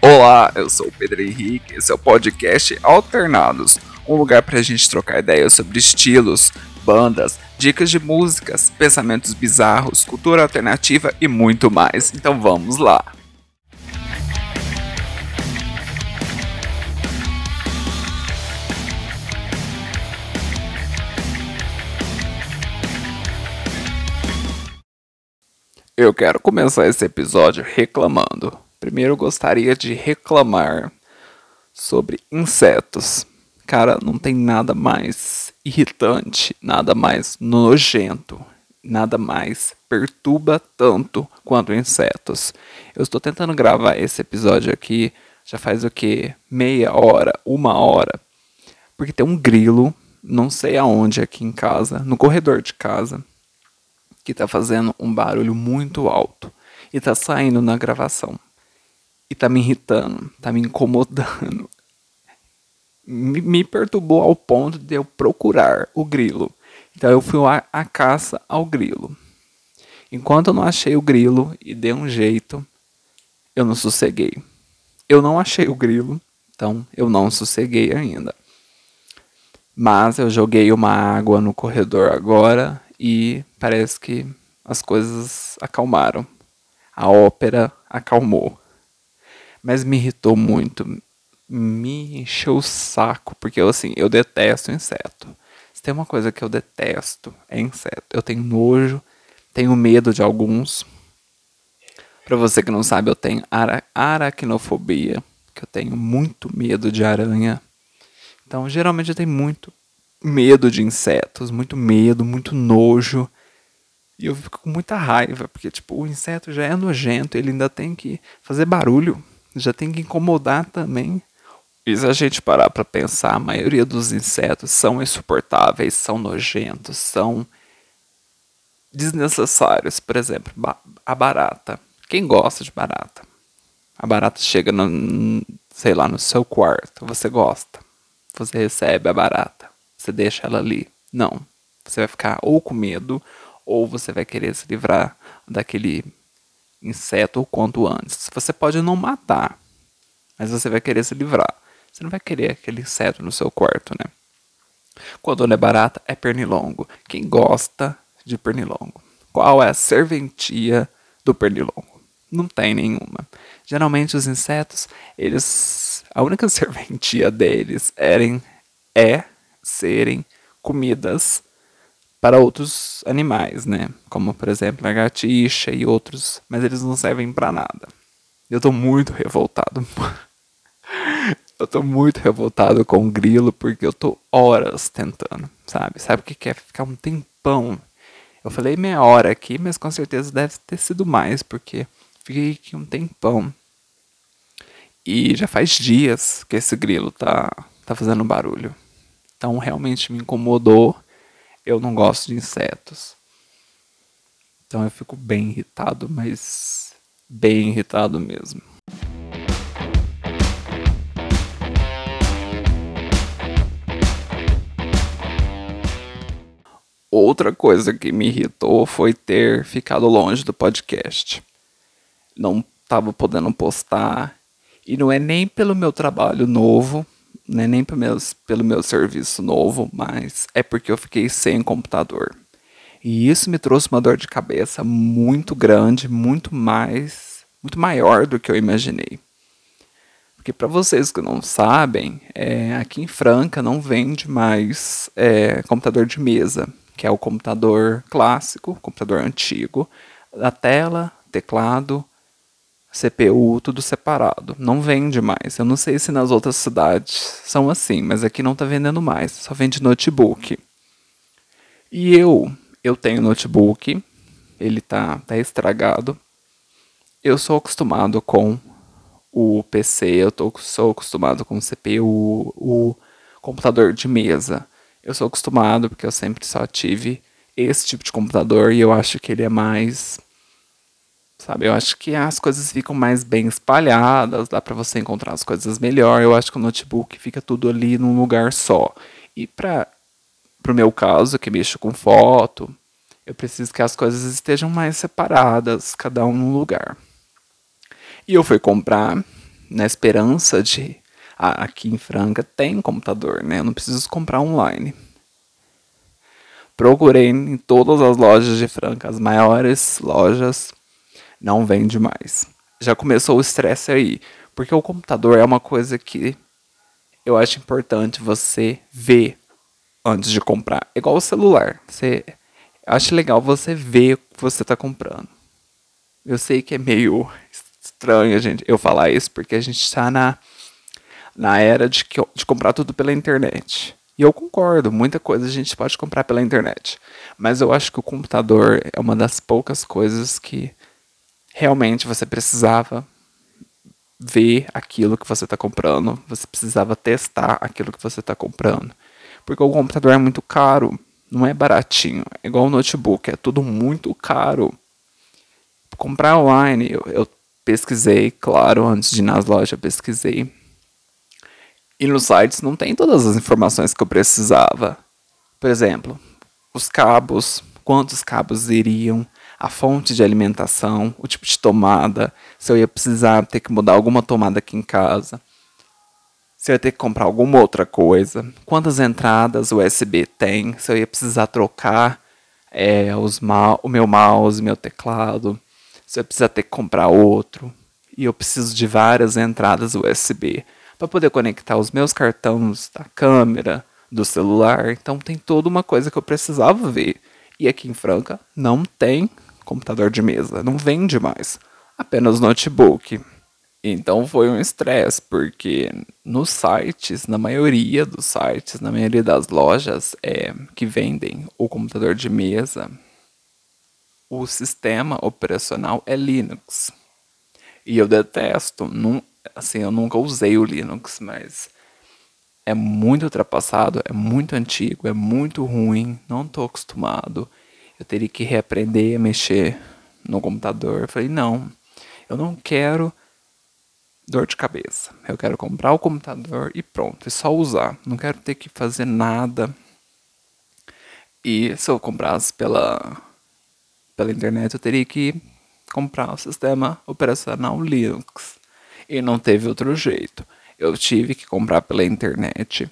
Olá, eu sou o Pedro Henrique, esse é o podcast Alternados, um lugar para a gente trocar ideias sobre estilos, bandas, dicas de músicas, pensamentos bizarros, cultura alternativa e muito mais. Então vamos lá! Eu quero começar esse episódio reclamando. Primeiro eu gostaria de reclamar sobre insetos. Cara, não tem nada mais irritante, nada mais nojento, nada mais perturba tanto quanto insetos. Eu estou tentando gravar esse episódio aqui já faz o que? Meia hora, uma hora. Porque tem um grilo, não sei aonde aqui em casa, no corredor de casa que está fazendo um barulho muito alto e está saindo na gravação. E está me irritando, está me incomodando. Me, me, perturbou ao ponto de eu procurar o grilo. Então eu fui à caça ao grilo. Enquanto eu não achei o grilo e dei um jeito, eu não sosseguei. Eu não achei o grilo, então eu não sosseguei ainda. Mas eu joguei uma água no corredor agora e parece que as coisas acalmaram. A ópera acalmou. Mas me irritou muito, me encheu o saco, porque eu assim, eu detesto inseto. Se tem uma coisa que eu detesto, é inseto. Eu tenho nojo, tenho medo de alguns. Para você que não sabe, eu tenho ara aracnofobia, que eu tenho muito medo de aranha. Então, geralmente eu tenho muito medo de insetos, muito medo, muito nojo. E eu fico com muita raiva, porque tipo, o inseto já é nojento, ele ainda tem que fazer barulho, já tem que incomodar também. E se a gente parar para pensar, a maioria dos insetos são insuportáveis, são nojentos, são desnecessários. Por exemplo, a barata. Quem gosta de barata? A barata chega no, sei lá, no seu quarto, você gosta. Você recebe a barata você deixa ela ali. Não. Você vai ficar ou com medo, ou você vai querer se livrar daquele inseto o quanto antes. Você pode não matar, mas você vai querer se livrar. Você não vai querer aquele inseto no seu quarto, né? Quando não é barata, é pernilongo. Quem gosta de pernilongo? Qual é a serventia do pernilongo? Não tem nenhuma. Geralmente os insetos, eles. A única serventia deles erem, é serem comidas para outros animais, né? Como, por exemplo, lagartixa e outros, mas eles não servem para nada. Eu tô muito revoltado. eu tô muito revoltado com o grilo porque eu tô horas tentando, sabe? Sabe o que é ficar um tempão? Eu falei meia hora aqui, mas com certeza deve ter sido mais, porque fiquei aqui um tempão. E já faz dias que esse grilo tá, tá fazendo barulho. Então realmente me incomodou. Eu não gosto de insetos. Então eu fico bem irritado, mas bem irritado mesmo. Outra coisa que me irritou foi ter ficado longe do podcast. Não estava podendo postar. E não é nem pelo meu trabalho novo, não é nem pelo meu, serviço novo, mas é porque eu fiquei sem computador. E isso me trouxe uma dor de cabeça muito grande, muito mais, muito maior do que eu imaginei. Porque para vocês que não sabem, é, aqui em Franca não vende mais é, computador de mesa, que é o computador clássico, computador antigo, a tela, teclado, CPU, tudo separado. Não vende mais. Eu não sei se nas outras cidades são assim, mas aqui não está vendendo mais. Só vende notebook. E eu, eu tenho notebook. Ele tá, tá estragado. Eu sou acostumado com o PC, eu tô, sou acostumado com o CPU, o computador de mesa. Eu sou acostumado porque eu sempre só tive esse tipo de computador e eu acho que ele é mais sabe? Eu acho que as coisas ficam mais bem espalhadas, dá para você encontrar as coisas melhor. Eu acho que o notebook fica tudo ali num lugar só. E para o meu caso, que mexo com foto, eu preciso que as coisas estejam mais separadas, cada um num lugar. E eu fui comprar na esperança de. Ah, aqui em Franca tem computador, né? Eu não preciso comprar online. Procurei em todas as lojas de Franca, as maiores lojas, não vende mais. Já começou o estresse aí, porque o computador é uma coisa que eu acho importante você ver antes de comprar. É igual o celular. Você acho legal você ver o que você está comprando. Eu sei que é meio estranho, gente, eu falar isso, porque a gente está na, na era de, que, de comprar tudo pela internet. E eu concordo, muita coisa a gente pode comprar pela internet. Mas eu acho que o computador é uma das poucas coisas que realmente você precisava ver aquilo que você está comprando, você precisava testar aquilo que você está comprando. Porque o computador é muito caro, não é baratinho. É igual o notebook, é tudo muito caro. Comprar online, eu, eu pesquisei, claro, antes de ir nas lojas, eu pesquisei. E nos sites não tem todas as informações que eu precisava. Por exemplo, os cabos, quantos cabos iriam, a fonte de alimentação, o tipo de tomada, se eu ia precisar ter que mudar alguma tomada aqui em casa, se eu ia ter que comprar alguma outra coisa, quantas entradas USB tem, se eu ia precisar trocar é, os o meu mouse, meu teclado, você precisa ter que comprar outro. E eu preciso de várias entradas USB para poder conectar os meus cartões da câmera, do celular. Então tem toda uma coisa que eu precisava ver. E aqui em Franca não tem computador de mesa, não vende mais, apenas notebook. Então foi um estresse, porque nos sites, na maioria dos sites, na maioria das lojas é, que vendem o computador de mesa, o sistema operacional é Linux. E eu detesto, assim, eu nunca usei o Linux, mas é muito ultrapassado, é muito antigo, é muito ruim, não estou acostumado. Eu teria que reaprender a mexer no computador. Eu falei, não, eu não quero dor de cabeça. Eu quero comprar o computador e pronto, e só usar. Não quero ter que fazer nada. E se eu comprasse pela pela internet, eu teria que comprar o sistema operacional Linux. E não teve outro jeito. Eu tive que comprar pela internet.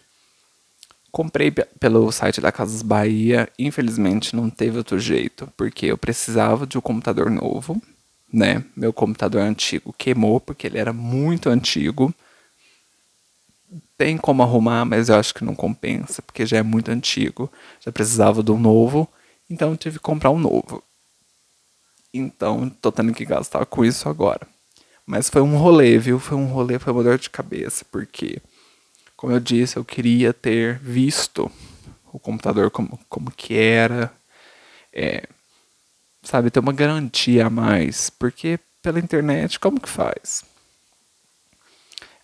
Comprei pelo site da Casas Bahia. Infelizmente não teve outro jeito, porque eu precisava de um computador novo, né? Meu computador antigo queimou porque ele era muito antigo. Tem como arrumar, mas eu acho que não compensa, porque já é muito antigo. Já precisava de um novo, então tive que comprar um novo. Então, tô tendo que gastar com isso agora. Mas foi um rolê, viu? Foi um rolê, foi uma dor de cabeça, porque, como eu disse, eu queria ter visto o computador como, como que era, é, sabe, ter uma garantia a mais, porque pela internet, como que faz?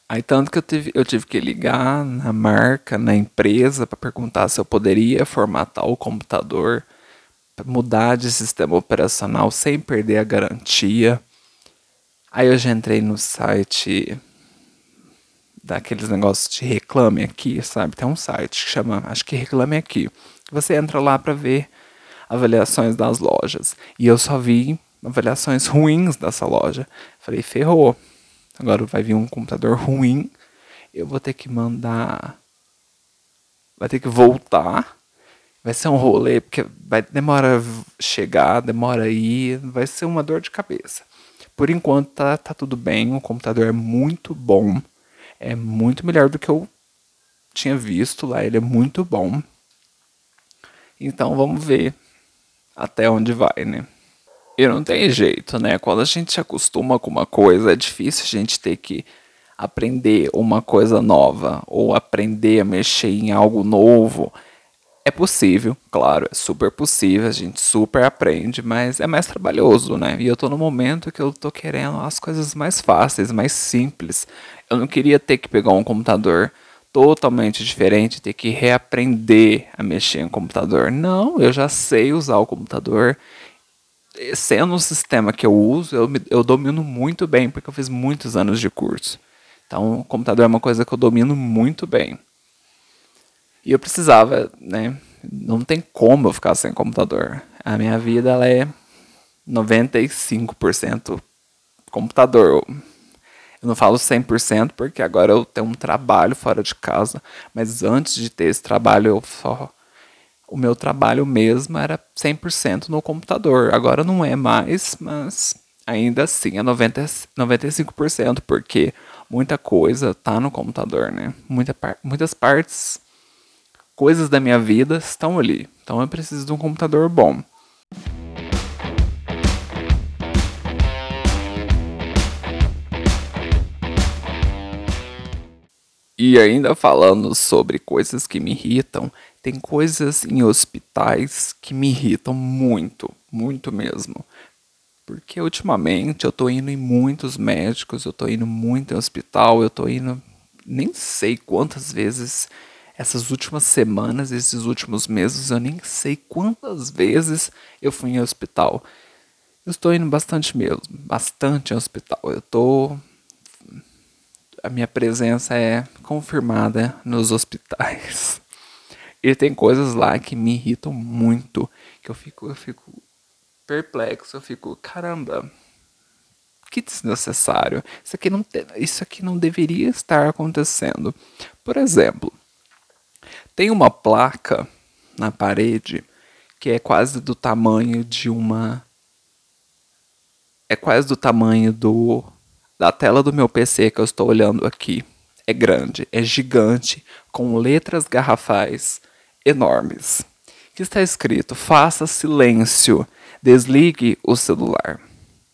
Aí tanto que eu tive, eu tive que ligar na marca, na empresa, para perguntar se eu poderia formatar o computador mudar de sistema operacional sem perder a garantia. Aí eu já entrei no site daqueles negócios de reclame aqui, sabe? Tem um site que chama, acho que reclame aqui. Você entra lá para ver avaliações das lojas. E eu só vi avaliações ruins dessa loja. Falei, ferrou. Agora vai vir um computador ruim. Eu vou ter que mandar. Vai ter que voltar Vai ser um rolê, porque vai demora chegar, demora ir, vai ser uma dor de cabeça. Por enquanto tá, tá tudo bem, o computador é muito bom. É muito melhor do que eu tinha visto lá, ele é muito bom. Então vamos ver até onde vai, né? E não tem jeito, né? Quando a gente se acostuma com uma coisa, é difícil a gente ter que aprender uma coisa nova ou aprender a mexer em algo novo. É possível, claro, é super possível, a gente super aprende, mas é mais trabalhoso, né? E eu tô no momento que eu tô querendo as coisas mais fáceis, mais simples. Eu não queria ter que pegar um computador totalmente diferente, ter que reaprender a mexer em computador. Não, eu já sei usar o computador. Sendo o sistema que eu uso, eu, eu domino muito bem, porque eu fiz muitos anos de curso. Então, o computador é uma coisa que eu domino muito bem. E eu precisava, né? Não tem como eu ficar sem computador. A minha vida ela é 95% computador. Eu não falo 100% porque agora eu tenho um trabalho fora de casa, mas antes de ter esse trabalho eu só o meu trabalho mesmo era 100% no computador. Agora não é mais, mas ainda assim é 90, 95% porque muita coisa tá no computador, né? Muita, muitas partes, coisas da minha vida estão ali. Então eu preciso de um computador bom. E ainda falando sobre coisas que me irritam, tem coisas em hospitais que me irritam muito, muito mesmo. Porque ultimamente eu tô indo em muitos médicos, eu tô indo muito em hospital, eu tô indo nem sei quantas vezes essas últimas semanas, esses últimos meses, eu nem sei quantas vezes eu fui em hospital. Eu estou indo bastante mesmo, bastante em hospital. Eu tô a minha presença é confirmada nos hospitais. E tem coisas lá que me irritam muito, que eu fico, eu fico perplexo, eu fico, caramba, que desnecessário. Isso aqui não, isso aqui não deveria estar acontecendo. Por exemplo, tem uma placa na parede que é quase do tamanho de uma é quase do tamanho do da tela do meu PC que eu estou olhando aqui é grande, é gigante, com letras garrafais enormes. Que está escrito: faça silêncio, desligue o celular.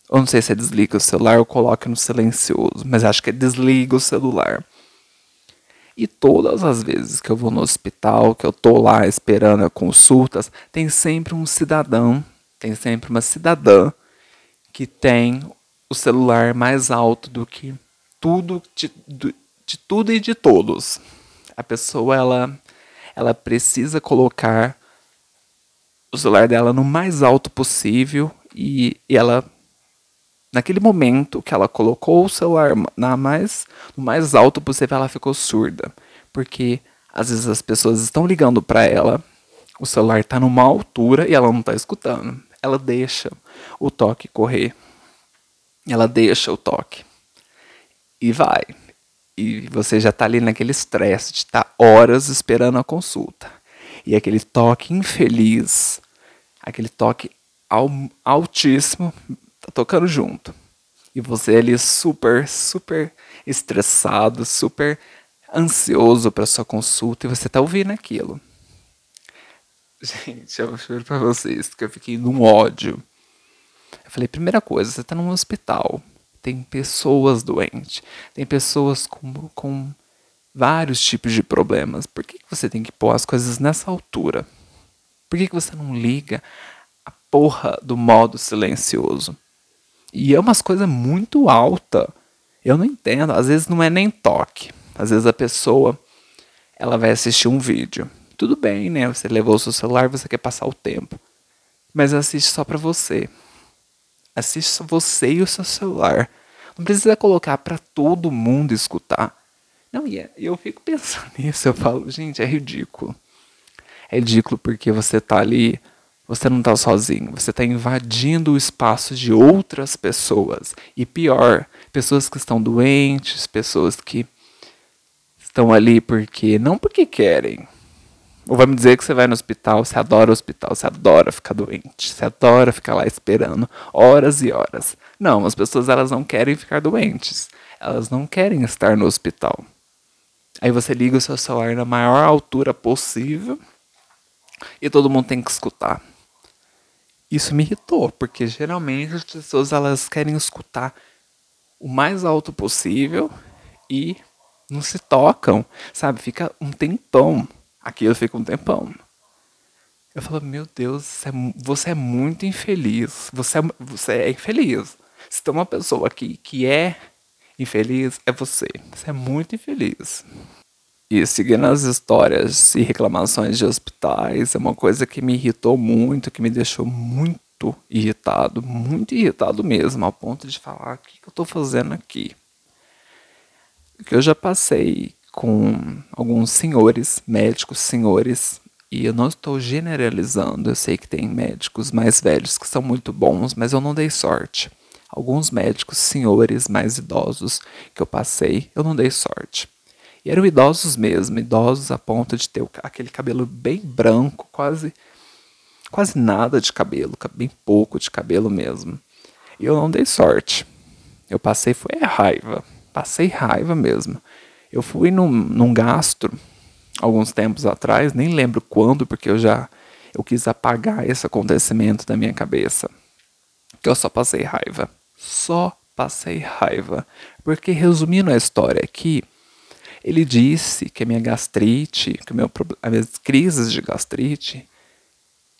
Eu não sei se é desliga o celular ou coloque no silencioso, mas acho que é desliga o celular. E todas as vezes que eu vou no hospital, que eu tô lá esperando consultas, tem sempre um cidadão, tem sempre uma cidadã que tem o celular mais alto do que tudo de, de tudo e de todos. A pessoa ela ela precisa colocar o celular dela no mais alto possível e, e ela naquele momento que ela colocou o celular na mais no mais alto possível ela ficou surda. Porque às vezes as pessoas estão ligando para ela o celular está numa altura e ela não está escutando. Ela deixa o toque correr ela deixa o toque e vai. E você já está ali naquele estresse de estar tá horas esperando a consulta. E aquele toque infeliz, aquele toque altíssimo, tá tocando junto. E você ali super, super estressado, super ansioso para sua consulta e você tá ouvindo aquilo. Gente, eu juro para vocês que eu fiquei num ódio eu falei, primeira coisa, você está num hospital, tem pessoas doentes, tem pessoas com, com vários tipos de problemas. Por que, que você tem que pôr as coisas nessa altura? Por que, que você não liga a porra do modo silencioso? E é umas coisas muito alta. Eu não entendo. Às vezes não é nem toque. Às vezes a pessoa ela vai assistir um vídeo. Tudo bem, né? Você levou o seu celular, você quer passar o tempo. Mas assiste só para você. Assista você e o seu celular. Não precisa colocar para todo mundo escutar. Não, e é, eu fico pensando nisso, eu falo, gente, é ridículo. É ridículo porque você tá ali, você não tá sozinho, você tá invadindo o espaço de outras pessoas. E pior, pessoas que estão doentes, pessoas que estão ali porque não porque querem, ou vai me dizer que você vai no hospital, você adora o hospital, você adora ficar doente, você adora ficar lá esperando horas e horas. Não, as pessoas elas não querem ficar doentes. Elas não querem estar no hospital. Aí você liga o seu celular na maior altura possível e todo mundo tem que escutar. Isso me irritou, porque geralmente as pessoas elas querem escutar o mais alto possível e não se tocam, sabe? Fica um tempão Aqui eu fico um tempão. Eu falo, meu Deus, você é, você é muito infeliz. Você é, você é infeliz. Se tem uma pessoa aqui que é infeliz, é você. Você é muito infeliz. E seguindo as histórias e reclamações de hospitais, é uma coisa que me irritou muito, que me deixou muito irritado, muito irritado mesmo, ao ponto de falar: o que, que eu estou fazendo aqui? Que eu já passei com alguns senhores, médicos senhores, e eu não estou generalizando, eu sei que tem médicos mais velhos que são muito bons, mas eu não dei sorte. alguns médicos senhores mais idosos que eu passei, eu não dei sorte. E eram idosos mesmo, idosos a ponto de ter aquele cabelo bem branco, quase quase nada de cabelo, bem pouco de cabelo mesmo. E eu não dei sorte. Eu passei foi raiva, passei raiva mesmo. Eu fui num, num gastro alguns tempos atrás, nem lembro quando, porque eu já eu quis apagar esse acontecimento da minha cabeça. Que eu só passei raiva. Só passei raiva. Porque resumindo a história aqui, ele disse que a minha gastrite, que meu, as minhas crises de gastrite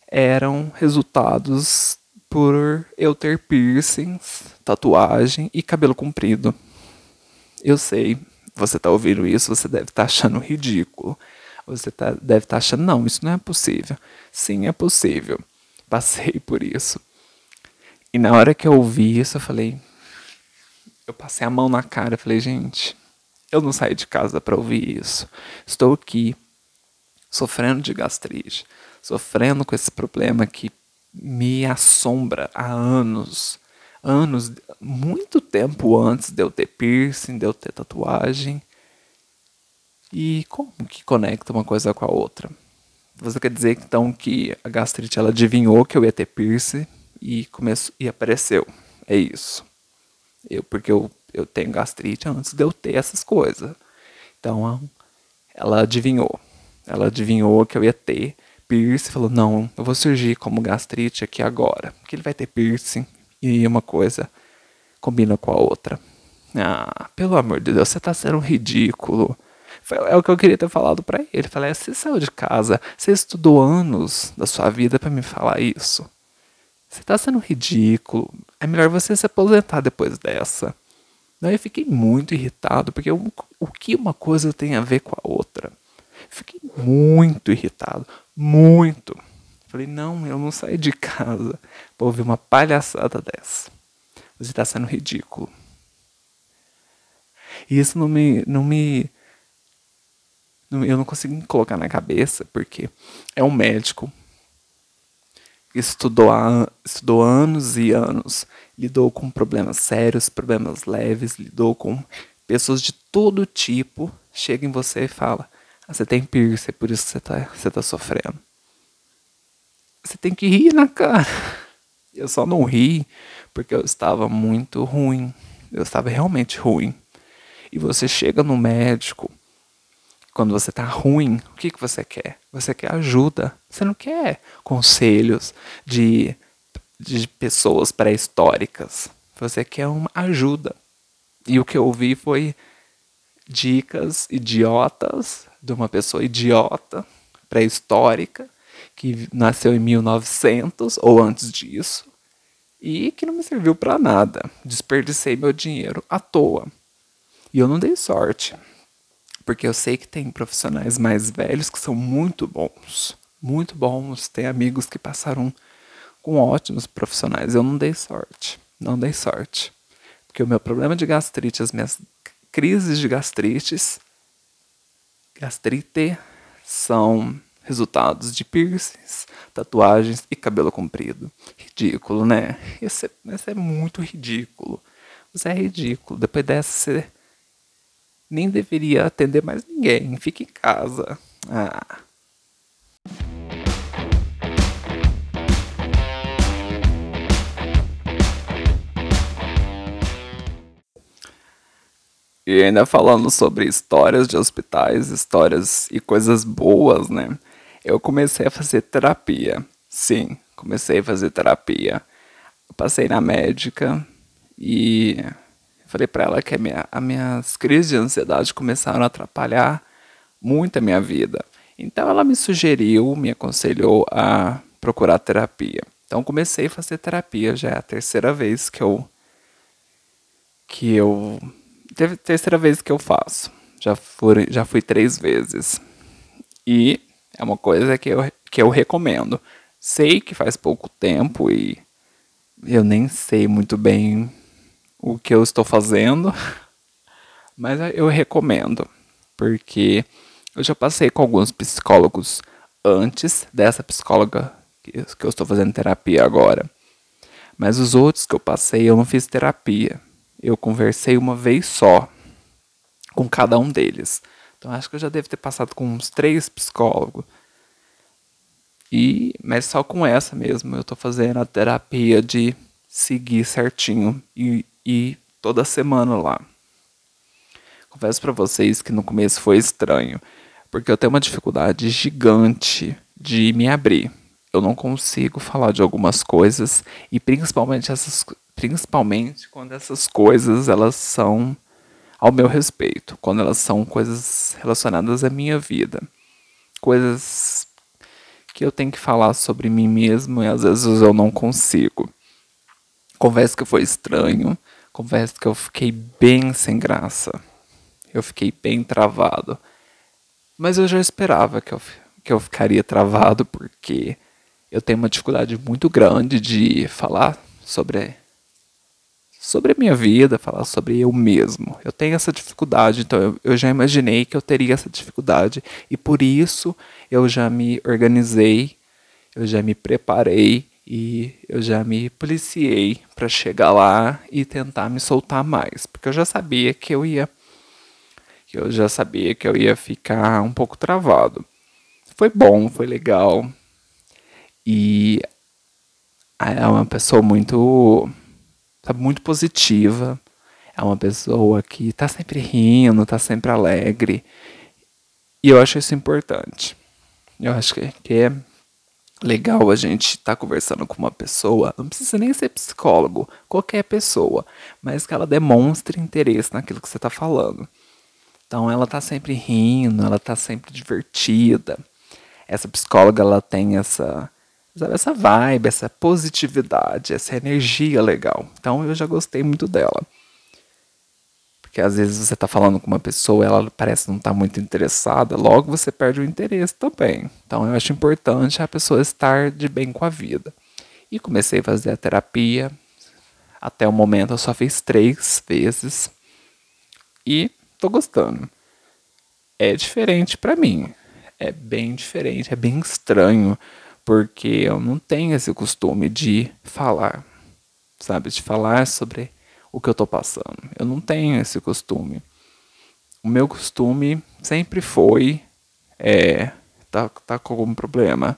eram resultados por eu ter piercings, tatuagem e cabelo comprido. Eu sei, você está ouvindo isso, você deve estar tá achando ridículo. Você tá, deve estar tá achando, não, isso não é possível. Sim, é possível. Passei por isso. E na hora que eu ouvi isso, eu falei. Eu passei a mão na cara, eu falei, gente, eu não saí de casa para ouvir isso. Estou aqui, sofrendo de gastrite, sofrendo com esse problema que me assombra há anos. Anos, muito tempo antes de eu ter piercing, de eu ter tatuagem. E como que conecta uma coisa com a outra? Você quer dizer então que a gastrite ela adivinhou que eu ia ter piercing e começou e apareceu? É isso. Eu porque eu, eu tenho gastrite antes de eu ter essas coisas. Então ela adivinhou. Ela adivinhou que eu ia ter piercing, falou: "Não, eu vou surgir como gastrite aqui agora, porque ele vai ter piercing e uma coisa combina com a outra". Ah, pelo amor de Deus, você tá sendo ridículo. É o que eu queria ter falado para ele. Falei, você saiu de casa, você estudou anos da sua vida para me falar isso. Você tá sendo ridículo. É melhor você se aposentar depois dessa. Não, eu fiquei muito irritado, porque o, o que uma coisa tem a ver com a outra? Fiquei muito irritado. Muito. Falei, não, eu não saí de casa pra ouvir uma palhaçada dessa. Você tá sendo ridículo. E isso não me, não me eu não consigo colocar na cabeça, porque é um médico que estudou, estudou anos e anos, lidou com problemas sérios, problemas leves, lidou com pessoas de todo tipo, chega em você e fala, ah, você tem piercing, é por isso que você está você tá sofrendo. Você tem que rir na cara. Eu só não ri porque eu estava muito ruim. Eu estava realmente ruim. E você chega no médico quando você está ruim, o que, que você quer? Você quer ajuda. Você não quer conselhos de, de pessoas pré-históricas. Você quer uma ajuda. E o que eu ouvi foi dicas idiotas de uma pessoa idiota, pré-histórica, que nasceu em 1900 ou antes disso e que não me serviu para nada. Desperdicei meu dinheiro à toa. E eu não dei sorte porque eu sei que tem profissionais mais velhos que são muito bons, muito bons. Tem amigos que passaram com ótimos profissionais. Eu não dei sorte, não dei sorte. Porque o meu problema de gastrite, as minhas crises de gastrites, gastrite, são resultados de piercings, tatuagens e cabelo comprido. Ridículo, né? Isso é, isso é muito ridículo. Você é ridículo. Depois dessa, você nem deveria atender mais ninguém. Fique em casa. Ah. E ainda falando sobre histórias de hospitais, histórias e coisas boas, né? Eu comecei a fazer terapia. Sim, comecei a fazer terapia. Eu passei na médica e Falei para ela que a minha, as minhas crises de ansiedade começaram a atrapalhar muito a minha vida. Então ela me sugeriu, me aconselhou a procurar terapia. Então comecei a fazer terapia, já é a terceira vez que eu que eu terceira vez que eu faço. Já fui, já fui três vezes. E é uma coisa que eu, que eu recomendo. Sei que faz pouco tempo e eu nem sei muito bem o que eu estou fazendo, mas eu recomendo, porque eu já passei com alguns psicólogos antes dessa psicóloga que, eu estou fazendo terapia agora. Mas os outros que eu passei, eu não fiz terapia. Eu conversei uma vez só com cada um deles. Então acho que eu já devo ter passado com uns três psicólogos. E, mas só com essa mesmo, eu tô fazendo a terapia de seguir certinho e, e toda semana lá. Confesso para vocês que no começo foi estranho, porque eu tenho uma dificuldade gigante de me abrir. Eu não consigo falar de algumas coisas e principalmente essas principalmente quando essas coisas elas são ao meu respeito, quando elas são coisas relacionadas à minha vida, coisas que eu tenho que falar sobre mim mesmo e às vezes eu não consigo. Confesso que foi estranho, confesso que eu fiquei bem sem graça, eu fiquei bem travado, mas eu já esperava que eu, que eu ficaria travado porque eu tenho uma dificuldade muito grande de falar sobre sobre a minha vida, falar sobre eu mesmo. Eu tenho essa dificuldade, então eu, eu, já imaginei que eu teria essa dificuldade e por isso eu já me organizei, eu já me preparei e eu já me policiei para chegar lá e tentar me soltar mais, porque eu já sabia que eu ia eu já sabia que eu ia ficar um pouco travado. Foi bom, foi legal. E é uma pessoa muito tá muito positiva. É uma pessoa que tá sempre rindo, tá sempre alegre. E eu acho isso importante. Eu acho que, que é legal a gente estar tá conversando com uma pessoa, não precisa nem ser psicólogo, qualquer pessoa, mas que ela demonstre interesse naquilo que você está falando. Então ela tá sempre rindo, ela tá sempre divertida. Essa psicóloga ela tem essa sabe, essa vibe, essa positividade, essa energia legal. Então eu já gostei muito dela. Porque às vezes você está falando com uma pessoa, ela parece não estar tá muito interessada, logo você perde o interesse também. Então eu acho importante a pessoa estar de bem com a vida. E comecei a fazer a terapia. Até o momento eu só fiz três vezes. E tô gostando. É diferente para mim. É bem diferente, é bem estranho porque eu não tenho esse costume de falar, sabe? De falar sobre o que eu tô passando. Eu não tenho esse costume. O meu costume sempre foi é, tá, tá com algum problema.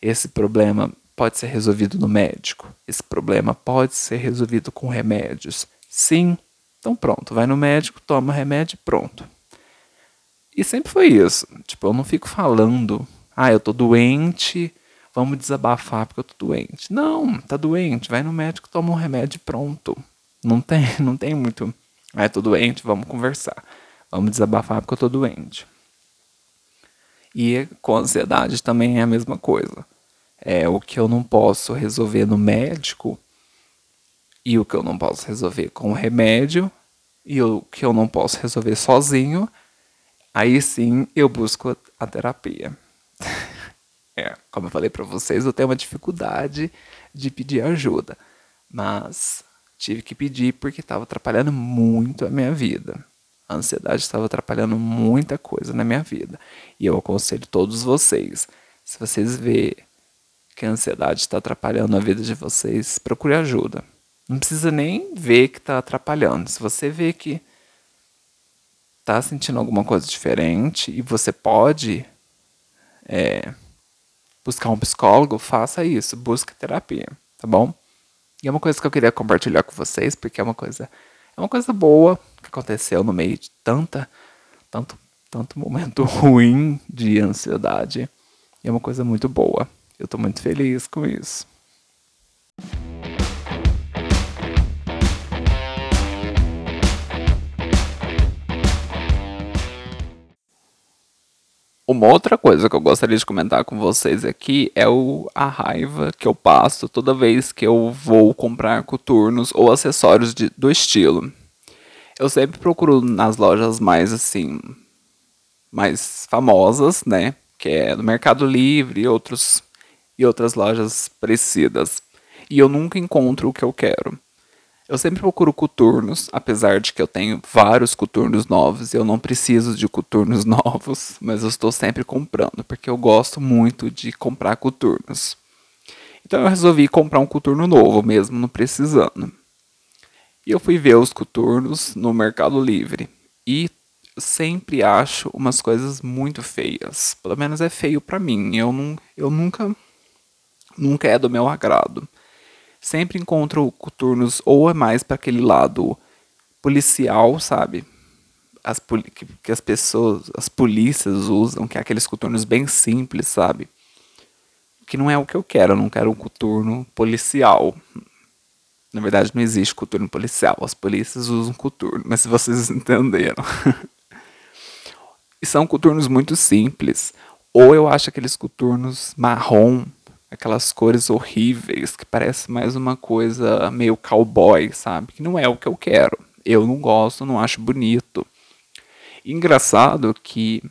Esse problema pode ser resolvido no médico. Esse problema pode ser resolvido com remédios. Sim, então pronto, vai no médico, toma remédio pronto. E sempre foi isso. Tipo, eu não fico falando ah, eu tô doente, vamos desabafar porque eu tô doente. Não, tá doente, vai no médico, toma um remédio pronto. Não tem, não tem muito. Ah, eu tô doente, vamos conversar. Vamos desabafar porque eu tô doente. E com ansiedade também é a mesma coisa. É o que eu não posso resolver no médico e o que eu não posso resolver com o remédio e o que eu não posso resolver sozinho, aí sim eu busco a terapia. É, como eu falei para vocês, eu tenho uma dificuldade de pedir ajuda, mas tive que pedir porque estava atrapalhando muito a minha vida. A ansiedade estava atrapalhando muita coisa na minha vida. E eu aconselho todos vocês, se vocês verem que a ansiedade está atrapalhando a vida de vocês, procure ajuda. Não precisa nem ver que está atrapalhando. Se você vê que está sentindo alguma coisa diferente e você pode é, buscar um psicólogo, faça isso, busque terapia, tá bom? E é uma coisa que eu queria compartilhar com vocês, porque é uma coisa, é uma coisa boa que aconteceu no meio de tanta, tanto, tanto momento ruim de ansiedade. E é uma coisa muito boa. Eu estou muito feliz com isso. Uma outra coisa que eu gostaria de comentar com vocês aqui é o, a raiva que eu passo toda vez que eu vou comprar coturnos ou acessórios de, do estilo. Eu sempre procuro nas lojas mais assim, mais famosas, né? Que é no Mercado Livre e, outros, e outras lojas parecidas. E eu nunca encontro o que eu quero. Eu sempre procuro coturnos, apesar de que eu tenho vários coturnos novos e eu não preciso de coturnos novos, mas eu estou sempre comprando, porque eu gosto muito de comprar coturnos. Então eu resolvi comprar um coturno novo, mesmo não precisando. E eu fui ver os coturnos no Mercado Livre. E sempre acho umas coisas muito feias. Pelo menos é feio para mim. Eu, não, eu nunca nunca é do meu agrado. Sempre encontro coturnos ou é mais para aquele lado policial, sabe? As que, que as pessoas, as polícias usam, que é aqueles coturnos bem simples, sabe? Que não é o que eu quero, eu não quero um coturno policial. Na verdade, não existe coturno policial. As polícias usam coturno, mas se vocês entenderam. e são coturnos muito simples. Ou eu acho aqueles coturnos marrom, aquelas cores horríveis, que parece mais uma coisa meio cowboy, sabe? Que não é o que eu quero. Eu não gosto, não acho bonito. engraçado que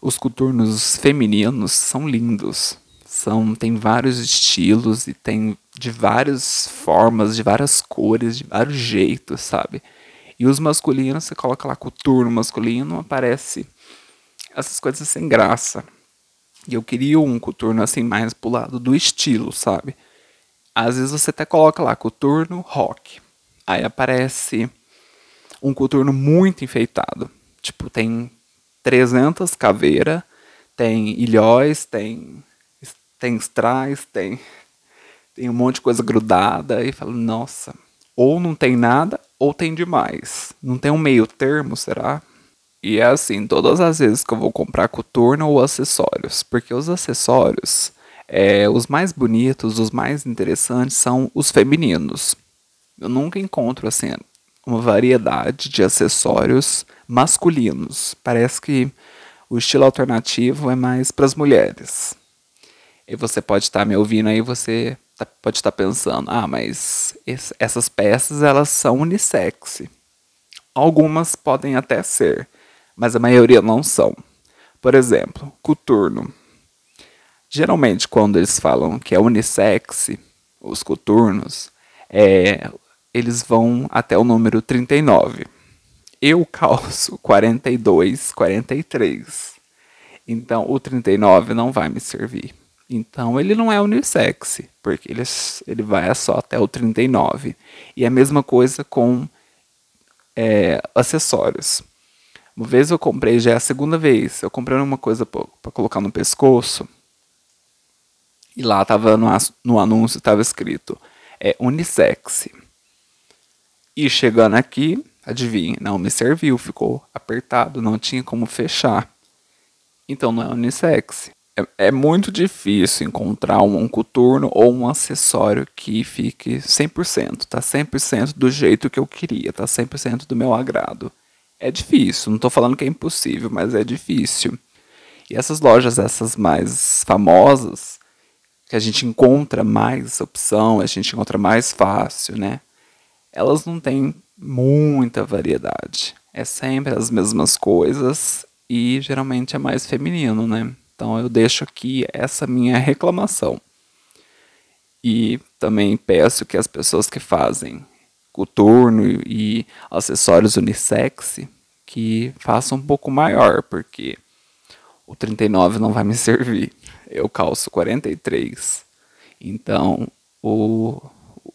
os coturnos femininos são lindos. São, tem vários estilos e tem de várias formas, de várias cores, de vários jeitos, sabe? E os masculinos, você coloca lá coturno masculino, aparece essas coisas sem graça. E eu queria um coturno assim mais pro lado do estilo, sabe? Às vezes você até coloca lá coturno rock. Aí aparece um coturno muito enfeitado. Tipo, tem 300 caveiras, tem ilhóis, tem tem strass, tem tem um monte de coisa grudada e falo, nossa, ou não tem nada ou tem demais. Não tem um meio termo, será? E é assim, todas as vezes que eu vou comprar coturno ou acessórios, porque os acessórios, é, os mais bonitos, os mais interessantes são os femininos. Eu nunca encontro assim uma variedade de acessórios masculinos. Parece que o estilo alternativo é mais para as mulheres. E você pode estar tá me ouvindo aí, você tá, pode estar tá pensando, ah, mas esse, essas peças elas são unissex. Algumas podem até ser, mas a maioria não são. Por exemplo, coturno. Geralmente, quando eles falam que é unissex, os coturnos, é, eles vão até o número 39. Eu calço 42, 43. Então, o 39 não vai me servir. Então, ele não é unissex, porque ele, ele vai só até o 39. E a mesma coisa com é, acessórios. Uma vez eu comprei, já é a segunda vez, eu comprei uma coisa para colocar no pescoço. E lá tava no, no anúncio estava escrito é unissex. E chegando aqui, adivinha, não me serviu, ficou apertado, não tinha como fechar. Então não é unissex. É, é muito difícil encontrar um, um coturno ou um acessório que fique 100%, tá 100% do jeito que eu queria, tá 100% do meu agrado. É difícil, não estou falando que é impossível, mas é difícil. E essas lojas, essas mais famosas, que a gente encontra mais opção, a gente encontra mais fácil, né? Elas não têm muita variedade. É sempre as mesmas coisas e geralmente é mais feminino, né? Então eu deixo aqui essa minha reclamação. E também peço que as pessoas que fazem coturno e acessórios unissex que faça um pouco maior, porque o 39 não vai me servir. Eu calço 43. Então, o,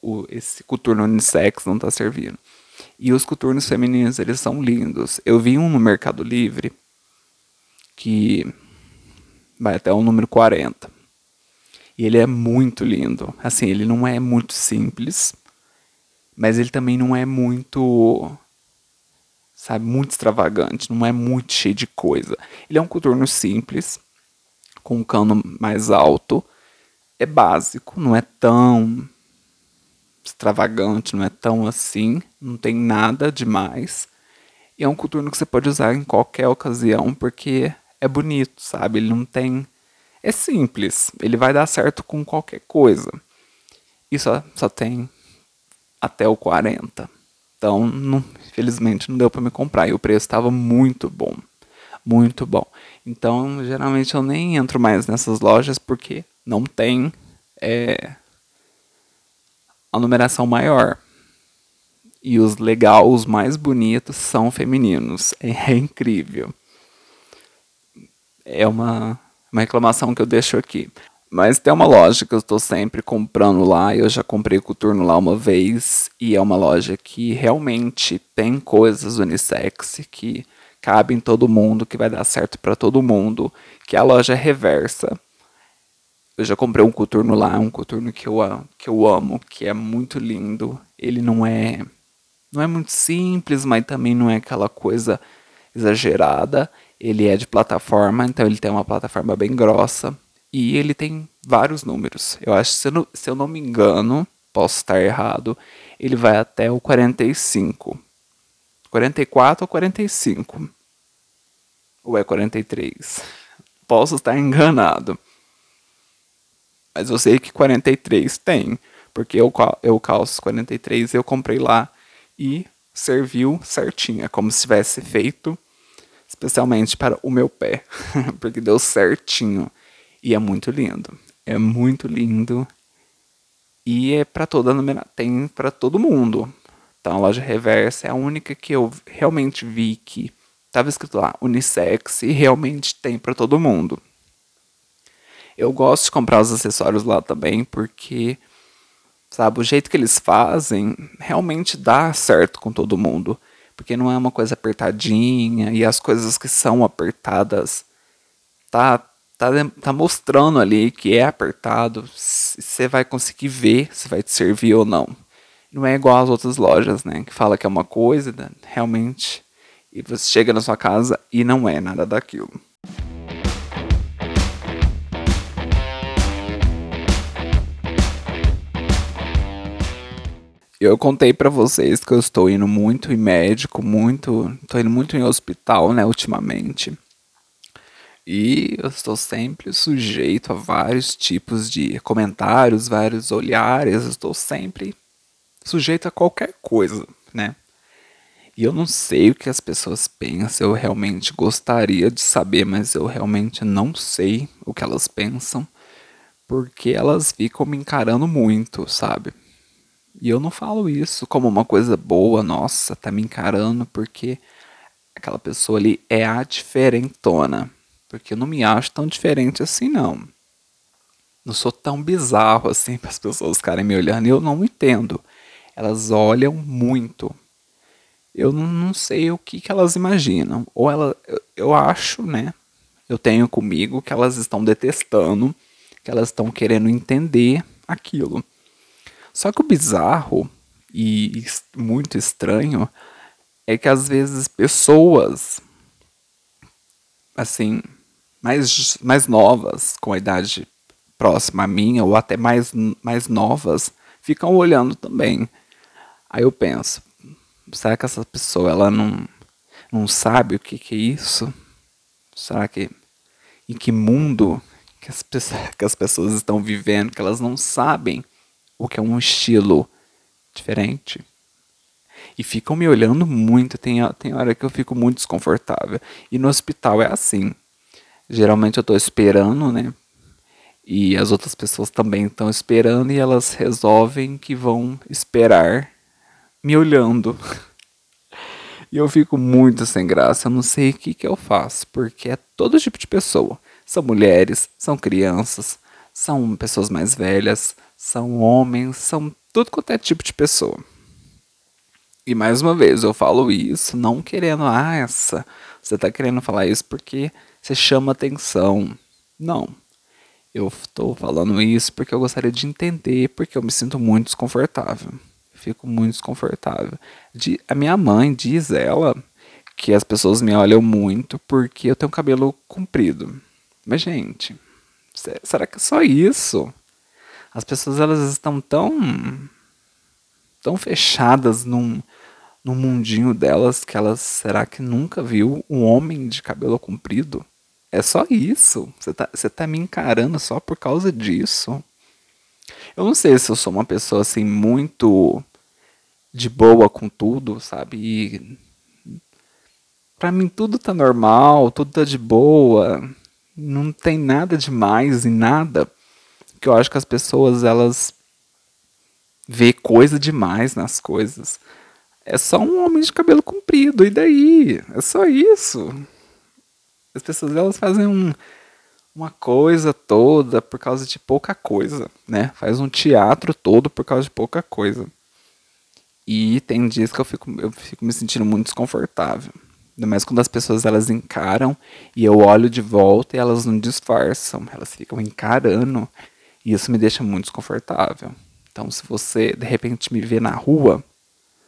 o esse coturno unissex não está servindo. E os coturnos femininos, eles são lindos. Eu vi um no Mercado Livre que vai até o número 40. E ele é muito lindo. Assim, ele não é muito simples, mas ele também não é muito, sabe, muito extravagante, não é muito cheio de coisa. Ele é um coturno simples, com um cano mais alto, é básico, não é tão extravagante, não é tão assim, não tem nada demais. E é um coturno que você pode usar em qualquer ocasião, porque é bonito, sabe? Ele não tem. É simples, ele vai dar certo com qualquer coisa. E só, só tem até o 40. Então, não, infelizmente, não deu para me comprar. E o preço estava muito bom. Muito bom. Então, geralmente eu nem entro mais nessas lojas porque não tem é, a numeração maior. E os legais, os mais bonitos, são femininos. É, é incrível. É uma, uma reclamação que eu deixo aqui. Mas tem uma loja que eu estou sempre comprando lá. Eu já comprei coturno lá uma vez. E é uma loja que realmente tem coisas unissex que cabem todo mundo, que vai dar certo para todo mundo. Que é a loja reversa. Eu já comprei um coturno lá, um coturno que eu, que eu amo, que é muito lindo. Ele não é não é muito simples, mas também não é aquela coisa exagerada. Ele é de plataforma, então ele tem uma plataforma bem grossa. E ele tem vários números. Eu acho, se eu não, se eu não me engano, posso estar errado, ele vai até o 45. 44 ou 45. Ou é 43? Posso estar enganado. Mas eu sei que 43 tem. Porque eu, eu calço 43 eu comprei lá e serviu certinho. É como se tivesse feito especialmente para o meu pé. porque deu certinho. E é muito lindo. É muito lindo. E é para toda tem para todo mundo. Então a loja reversa é a única que eu realmente vi que estava escrito lá unissex e realmente tem para todo mundo. Eu gosto de comprar os acessórios lá também porque sabe, o jeito que eles fazem realmente dá certo com todo mundo, porque não é uma coisa apertadinha e as coisas que são apertadas tá tá, tá mostrando ali que é apertado, você vai conseguir ver se vai te servir ou não. Não é igual às outras lojas, né? Que fala que é uma coisa, né, realmente, e você chega na sua casa e não é nada daquilo. Eu contei para vocês que eu estou indo muito em médico, muito, estou indo muito em hospital, né, ultimamente. E eu estou sempre sujeito a vários tipos de comentários, vários olhares, estou sempre sujeito a qualquer coisa, né? E eu não sei o que as pessoas pensam, eu realmente gostaria de saber, mas eu realmente não sei o que elas pensam, porque elas ficam me encarando muito, sabe? E eu não falo isso como uma coisa boa, nossa, tá me encarando, porque aquela pessoa ali é a diferentona. Porque eu não me acho tão diferente assim, não. Não sou tão bizarro assim para as pessoas ficarem me olhando. Eu não entendo. Elas olham muito. Eu não, não sei o que, que elas imaginam. Ou ela, eu, eu acho, né? Eu tenho comigo que elas estão detestando, que elas estão querendo entender aquilo. Só que o bizarro e muito estranho é que às vezes pessoas assim mais, mais novas, com a idade próxima à minha, ou até mais, mais novas, ficam olhando também. Aí eu penso, será que essa pessoa ela não, não sabe o que, que é isso? Será que em que mundo que as, que as pessoas estão vivendo, que elas não sabem o que é um estilo diferente? E ficam me olhando muito, tem, tem hora que eu fico muito desconfortável. E no hospital é assim. Geralmente eu tô esperando, né? E as outras pessoas também estão esperando e elas resolvem que vão esperar me olhando. e eu fico muito sem graça, eu não sei o que, que eu faço, porque é todo tipo de pessoa. São mulheres, são crianças, são pessoas mais velhas, são homens, são tudo quanto é tipo de pessoa. E mais uma vez, eu falo isso não querendo, ah, essa, você tá querendo falar isso porque você chama atenção. Não. Eu estou falando isso porque eu gostaria de entender, porque eu me sinto muito desconfortável. fico muito desconfortável. De, a minha mãe diz ela que as pessoas me olham muito porque eu tenho cabelo comprido. Mas gente, será que é só isso? As pessoas elas estão tão tão fechadas num num mundinho delas que elas será que nunca viu um homem de cabelo comprido? É só isso. Você tá, você tá me encarando só por causa disso. Eu não sei se eu sou uma pessoa assim muito de boa com tudo, sabe? E pra mim tudo tá normal, tudo tá de boa. Não tem nada demais em nada. Que eu acho que as pessoas elas vê coisa demais nas coisas. É só um homem de cabelo comprido, e daí? É só isso. As pessoas elas fazem um, uma coisa toda por causa de pouca coisa, né? Faz um teatro todo por causa de pouca coisa. E tem dias que eu fico, eu fico me sentindo muito desconfortável. Ainda mais quando as pessoas elas encaram e eu olho de volta e elas não disfarçam, elas ficam encarando. E isso me deixa muito desconfortável. Então, se você de repente me vê na rua,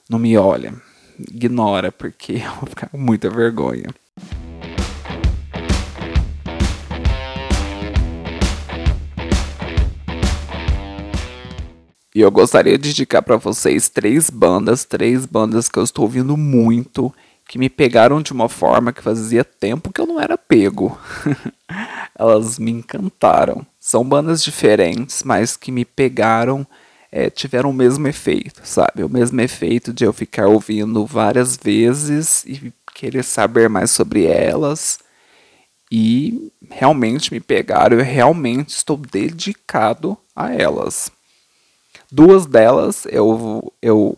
não me olha, ignora, porque eu vou ficar com muita vergonha. E eu gostaria de indicar para vocês três bandas, três bandas que eu estou ouvindo muito, que me pegaram de uma forma que fazia tempo que eu não era pego. Elas me encantaram. São bandas diferentes, mas que me pegaram, é, tiveram o mesmo efeito, sabe? O mesmo efeito de eu ficar ouvindo várias vezes e querer saber mais sobre elas. E realmente me pegaram, eu realmente estou dedicado a elas. Duas delas eu, eu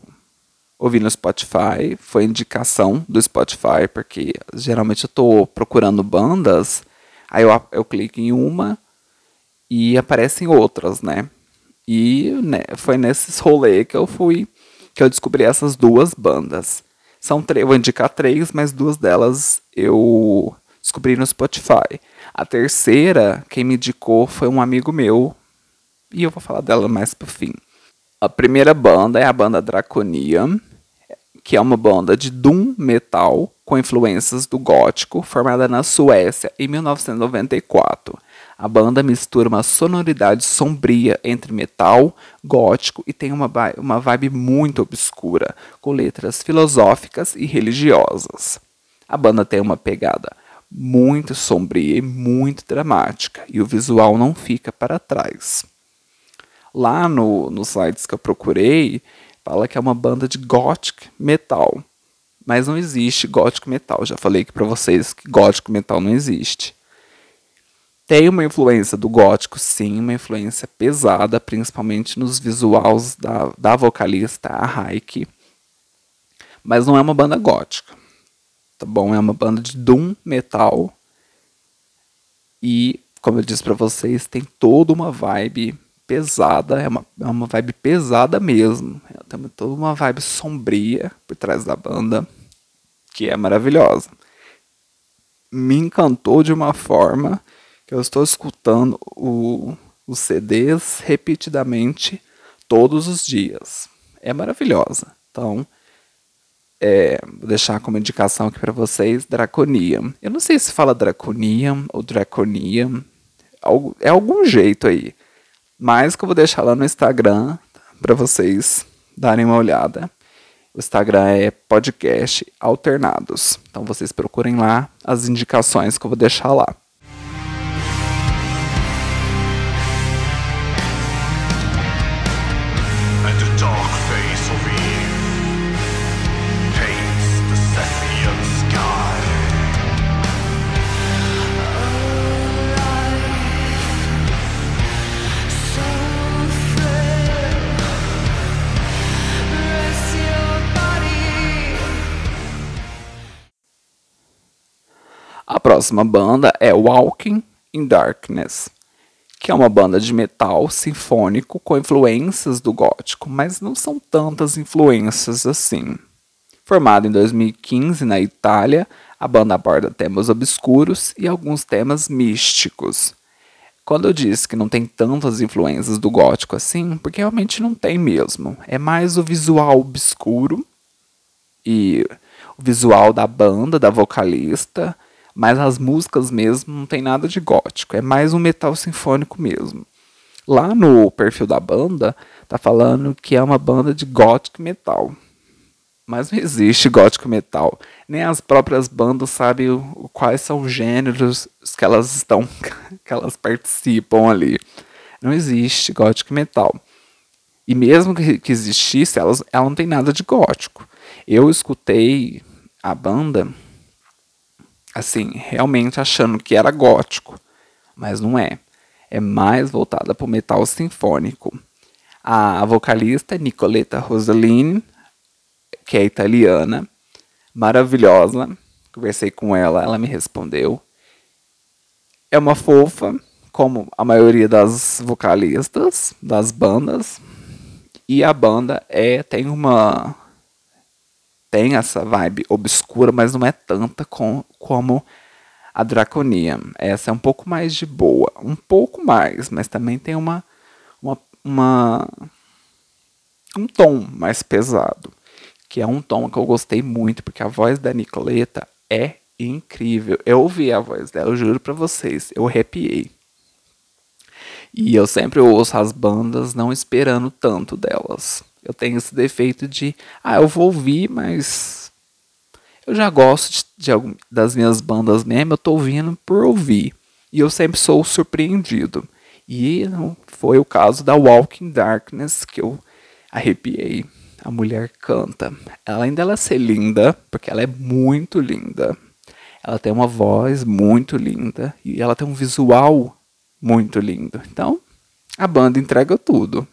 ouvi no Spotify, foi indicação do Spotify, porque geralmente eu estou procurando bandas, aí eu, eu clico em uma e aparecem outras, né? E né, foi nesses rolê que eu fui, que eu descobri essas duas bandas. São três, vou indicar três, mas duas delas eu descobri no Spotify. A terceira, quem me indicou foi um amigo meu, e eu vou falar dela mais pro fim. A primeira banda é a banda Draconian, que é uma banda de doom metal com influências do gótico, formada na Suécia em 1994. A banda mistura uma sonoridade sombria entre metal, gótico e tem uma, uma vibe muito obscura, com letras filosóficas e religiosas. A banda tem uma pegada muito sombria e muito dramática, e o visual não fica para trás. Lá no, nos sites que eu procurei, fala que é uma banda de gothic metal. Mas não existe gothic metal. Já falei aqui para vocês que gothic metal não existe. Tem uma influência do gótico, sim, uma influência pesada, principalmente nos visuais da, da vocalista, a Raik. Mas não é uma banda gótica. Tá bom? É uma banda de doom metal. E, como eu disse para vocês, tem toda uma vibe pesada, é uma, é uma vibe pesada mesmo. Tem toda uma vibe sombria por trás da banda, que é maravilhosa. Me encantou de uma forma que eu estou escutando o, os CDs repetidamente todos os dias. É maravilhosa. Então, é, vou deixar como indicação aqui para vocês Draconian. Eu não sei se fala Draconian ou Draconian. É algum jeito aí. Mas que eu vou deixar lá no Instagram para vocês darem uma olhada. O Instagram é podcast alternados. Então vocês procurem lá as indicações que eu vou deixar lá. Próxima banda é Walking in Darkness, que é uma banda de metal sinfônico com influências do gótico, mas não são tantas influências assim. Formada em 2015 na Itália, a banda aborda temas obscuros e alguns temas místicos. Quando eu disse que não tem tantas influências do gótico assim, porque realmente não tem mesmo. É mais o visual obscuro e o visual da banda, da vocalista, mas as músicas mesmo não tem nada de gótico, é mais um metal sinfônico mesmo. Lá no perfil da banda, tá falando que é uma banda de gothic metal. Mas não existe gótico metal. Nem as próprias bandas sabem quais são os gêneros que elas estão, que elas participam ali. Não existe gótico metal. E mesmo que, que existisse, elas, ela não tem nada de gótico. Eu escutei a banda assim, realmente achando que era gótico, mas não é. É mais voltada para o metal sinfônico. A vocalista é Nicoletta Rosalini, que é italiana, maravilhosa. Conversei com ela, ela me respondeu. é uma fofa, como a maioria das vocalistas das bandas. E a banda é tem uma tem essa vibe obscura, mas não é tanta com, como a Draconia. Essa é um pouco mais de boa, um pouco mais, mas também tem uma, uma, uma um tom mais pesado, que é um tom que eu gostei muito, porque a voz da Nicoleta é incrível. Eu ouvi a voz dela, eu juro para vocês, eu arrepiei. E eu sempre ouço as bandas não esperando tanto delas. Eu tenho esse defeito de, ah, eu vou ouvir, mas eu já gosto de, de, das minhas bandas mesmo, eu tô ouvindo por ouvir. E eu sempre sou surpreendido. E não foi o caso da Walking Darkness que eu arrepiei. A mulher canta. Ela ainda ela ser linda, porque ela é muito linda. Ela tem uma voz muito linda e ela tem um visual muito lindo. Então, a banda entrega tudo.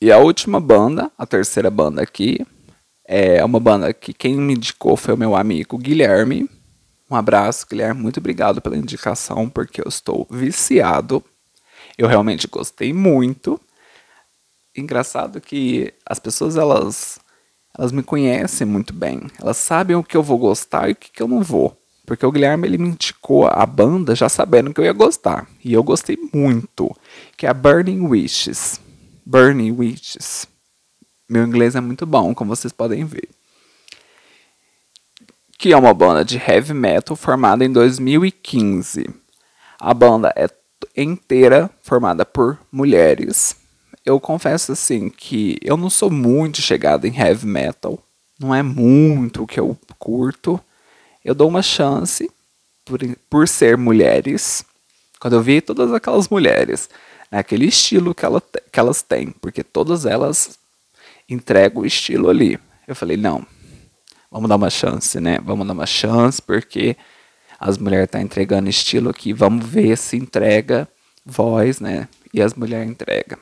E a última banda, a terceira banda aqui, é uma banda que quem me indicou foi o meu amigo Guilherme. Um abraço, Guilherme. Muito obrigado pela indicação, porque eu estou viciado. Eu realmente gostei muito. Engraçado que as pessoas elas elas me conhecem muito bem. Elas sabem o que eu vou gostar e o que eu não vou. Porque o Guilherme ele me indicou a banda já sabendo que eu ia gostar. E eu gostei muito. Que é a Burning Wishes. Burning Witches. Meu inglês é muito bom, como vocês podem ver. Que é uma banda de heavy metal formada em 2015. A banda é inteira formada por mulheres. Eu confesso assim que eu não sou muito chegado em heavy metal. Não é muito o que eu curto. Eu dou uma chance por, por ser mulheres. Quando eu vi todas aquelas mulheres é aquele estilo que, ela, que elas têm, porque todas elas entregam o estilo ali. Eu falei, não, vamos dar uma chance, né? Vamos dar uma chance, porque as mulheres estão tá entregando estilo aqui, vamos ver se entrega voz, né? E as mulheres entregam.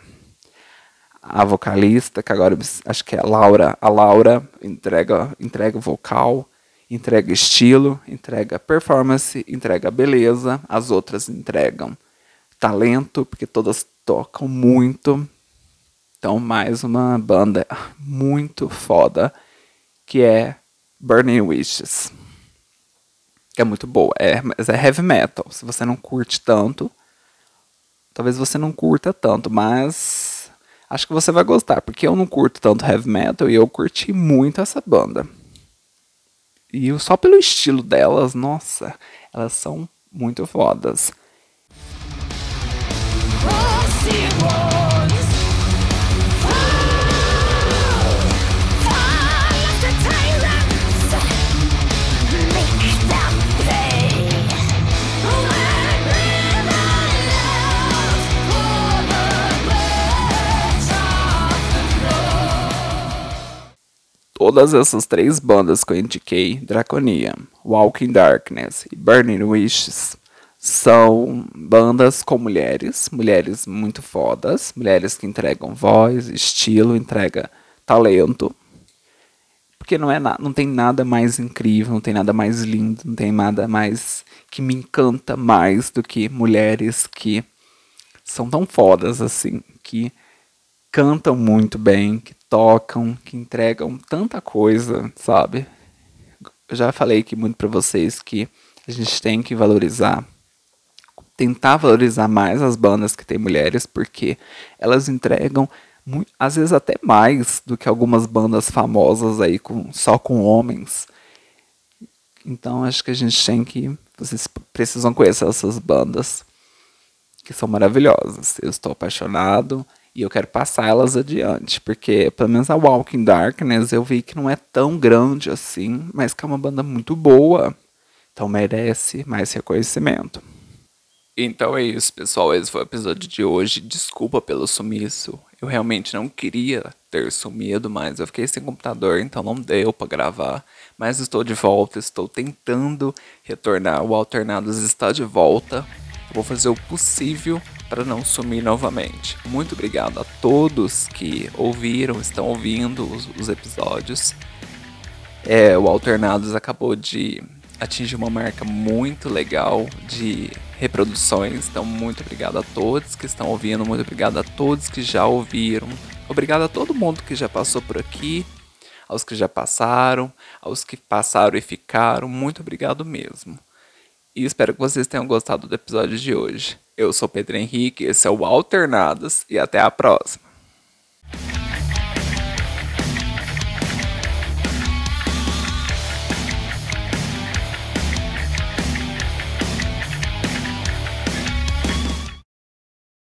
A vocalista, que agora acho que é a Laura, a Laura entrega, entrega vocal, entrega estilo, entrega performance, entrega beleza, as outras entregam talento, porque todas tocam muito. Então, mais uma banda muito foda, que é Burning Wishes. Que é muito boa. É, mas é heavy metal. Se você não curte tanto, talvez você não curta tanto, mas acho que você vai gostar, porque eu não curto tanto heavy metal e eu curti muito essa banda. E só pelo estilo delas, nossa, elas são muito fodas. Todas essas três bandas que eu indiquei, Draconia, Walking Darkness e Burning Wishes, são bandas com mulheres, mulheres muito fodas, mulheres que entregam voz, estilo, entrega talento. Porque não é não tem nada mais incrível, não tem nada mais lindo, não tem nada mais que me encanta mais do que mulheres que são tão fodas assim, que cantam muito bem, que tocam, que entregam tanta coisa, sabe? Eu já falei aqui muito para vocês que a gente tem que valorizar tentar valorizar mais as bandas que tem mulheres, porque elas entregam às vezes até mais do que algumas bandas famosas aí com só com homens. Então acho que a gente tem que vocês precisam conhecer essas bandas que são maravilhosas. Eu estou apaixonado e eu quero passar elas adiante, porque pelo menos a Walking Darkness eu vi que não é tão grande assim, mas que é uma banda muito boa. Então merece mais reconhecimento. Então é isso, pessoal. Esse foi o episódio de hoje. Desculpa pelo sumiço. Eu realmente não queria ter sumido, mas eu fiquei sem computador, então não deu para gravar. Mas estou de volta, estou tentando retornar. O Alternados está de volta. Vou fazer o possível para não sumir novamente. Muito obrigado a todos que ouviram, estão ouvindo os, os episódios. É, o Alternados acabou de atingir uma marca muito legal de reproduções. Então, muito obrigado a todos que estão ouvindo, muito obrigado a todos que já ouviram. Obrigado a todo mundo que já passou por aqui, aos que já passaram, aos que passaram e ficaram. Muito obrigado mesmo. E espero que vocês tenham gostado do episódio de hoje. Eu sou Pedro Henrique, esse é o Alternados e até a próxima.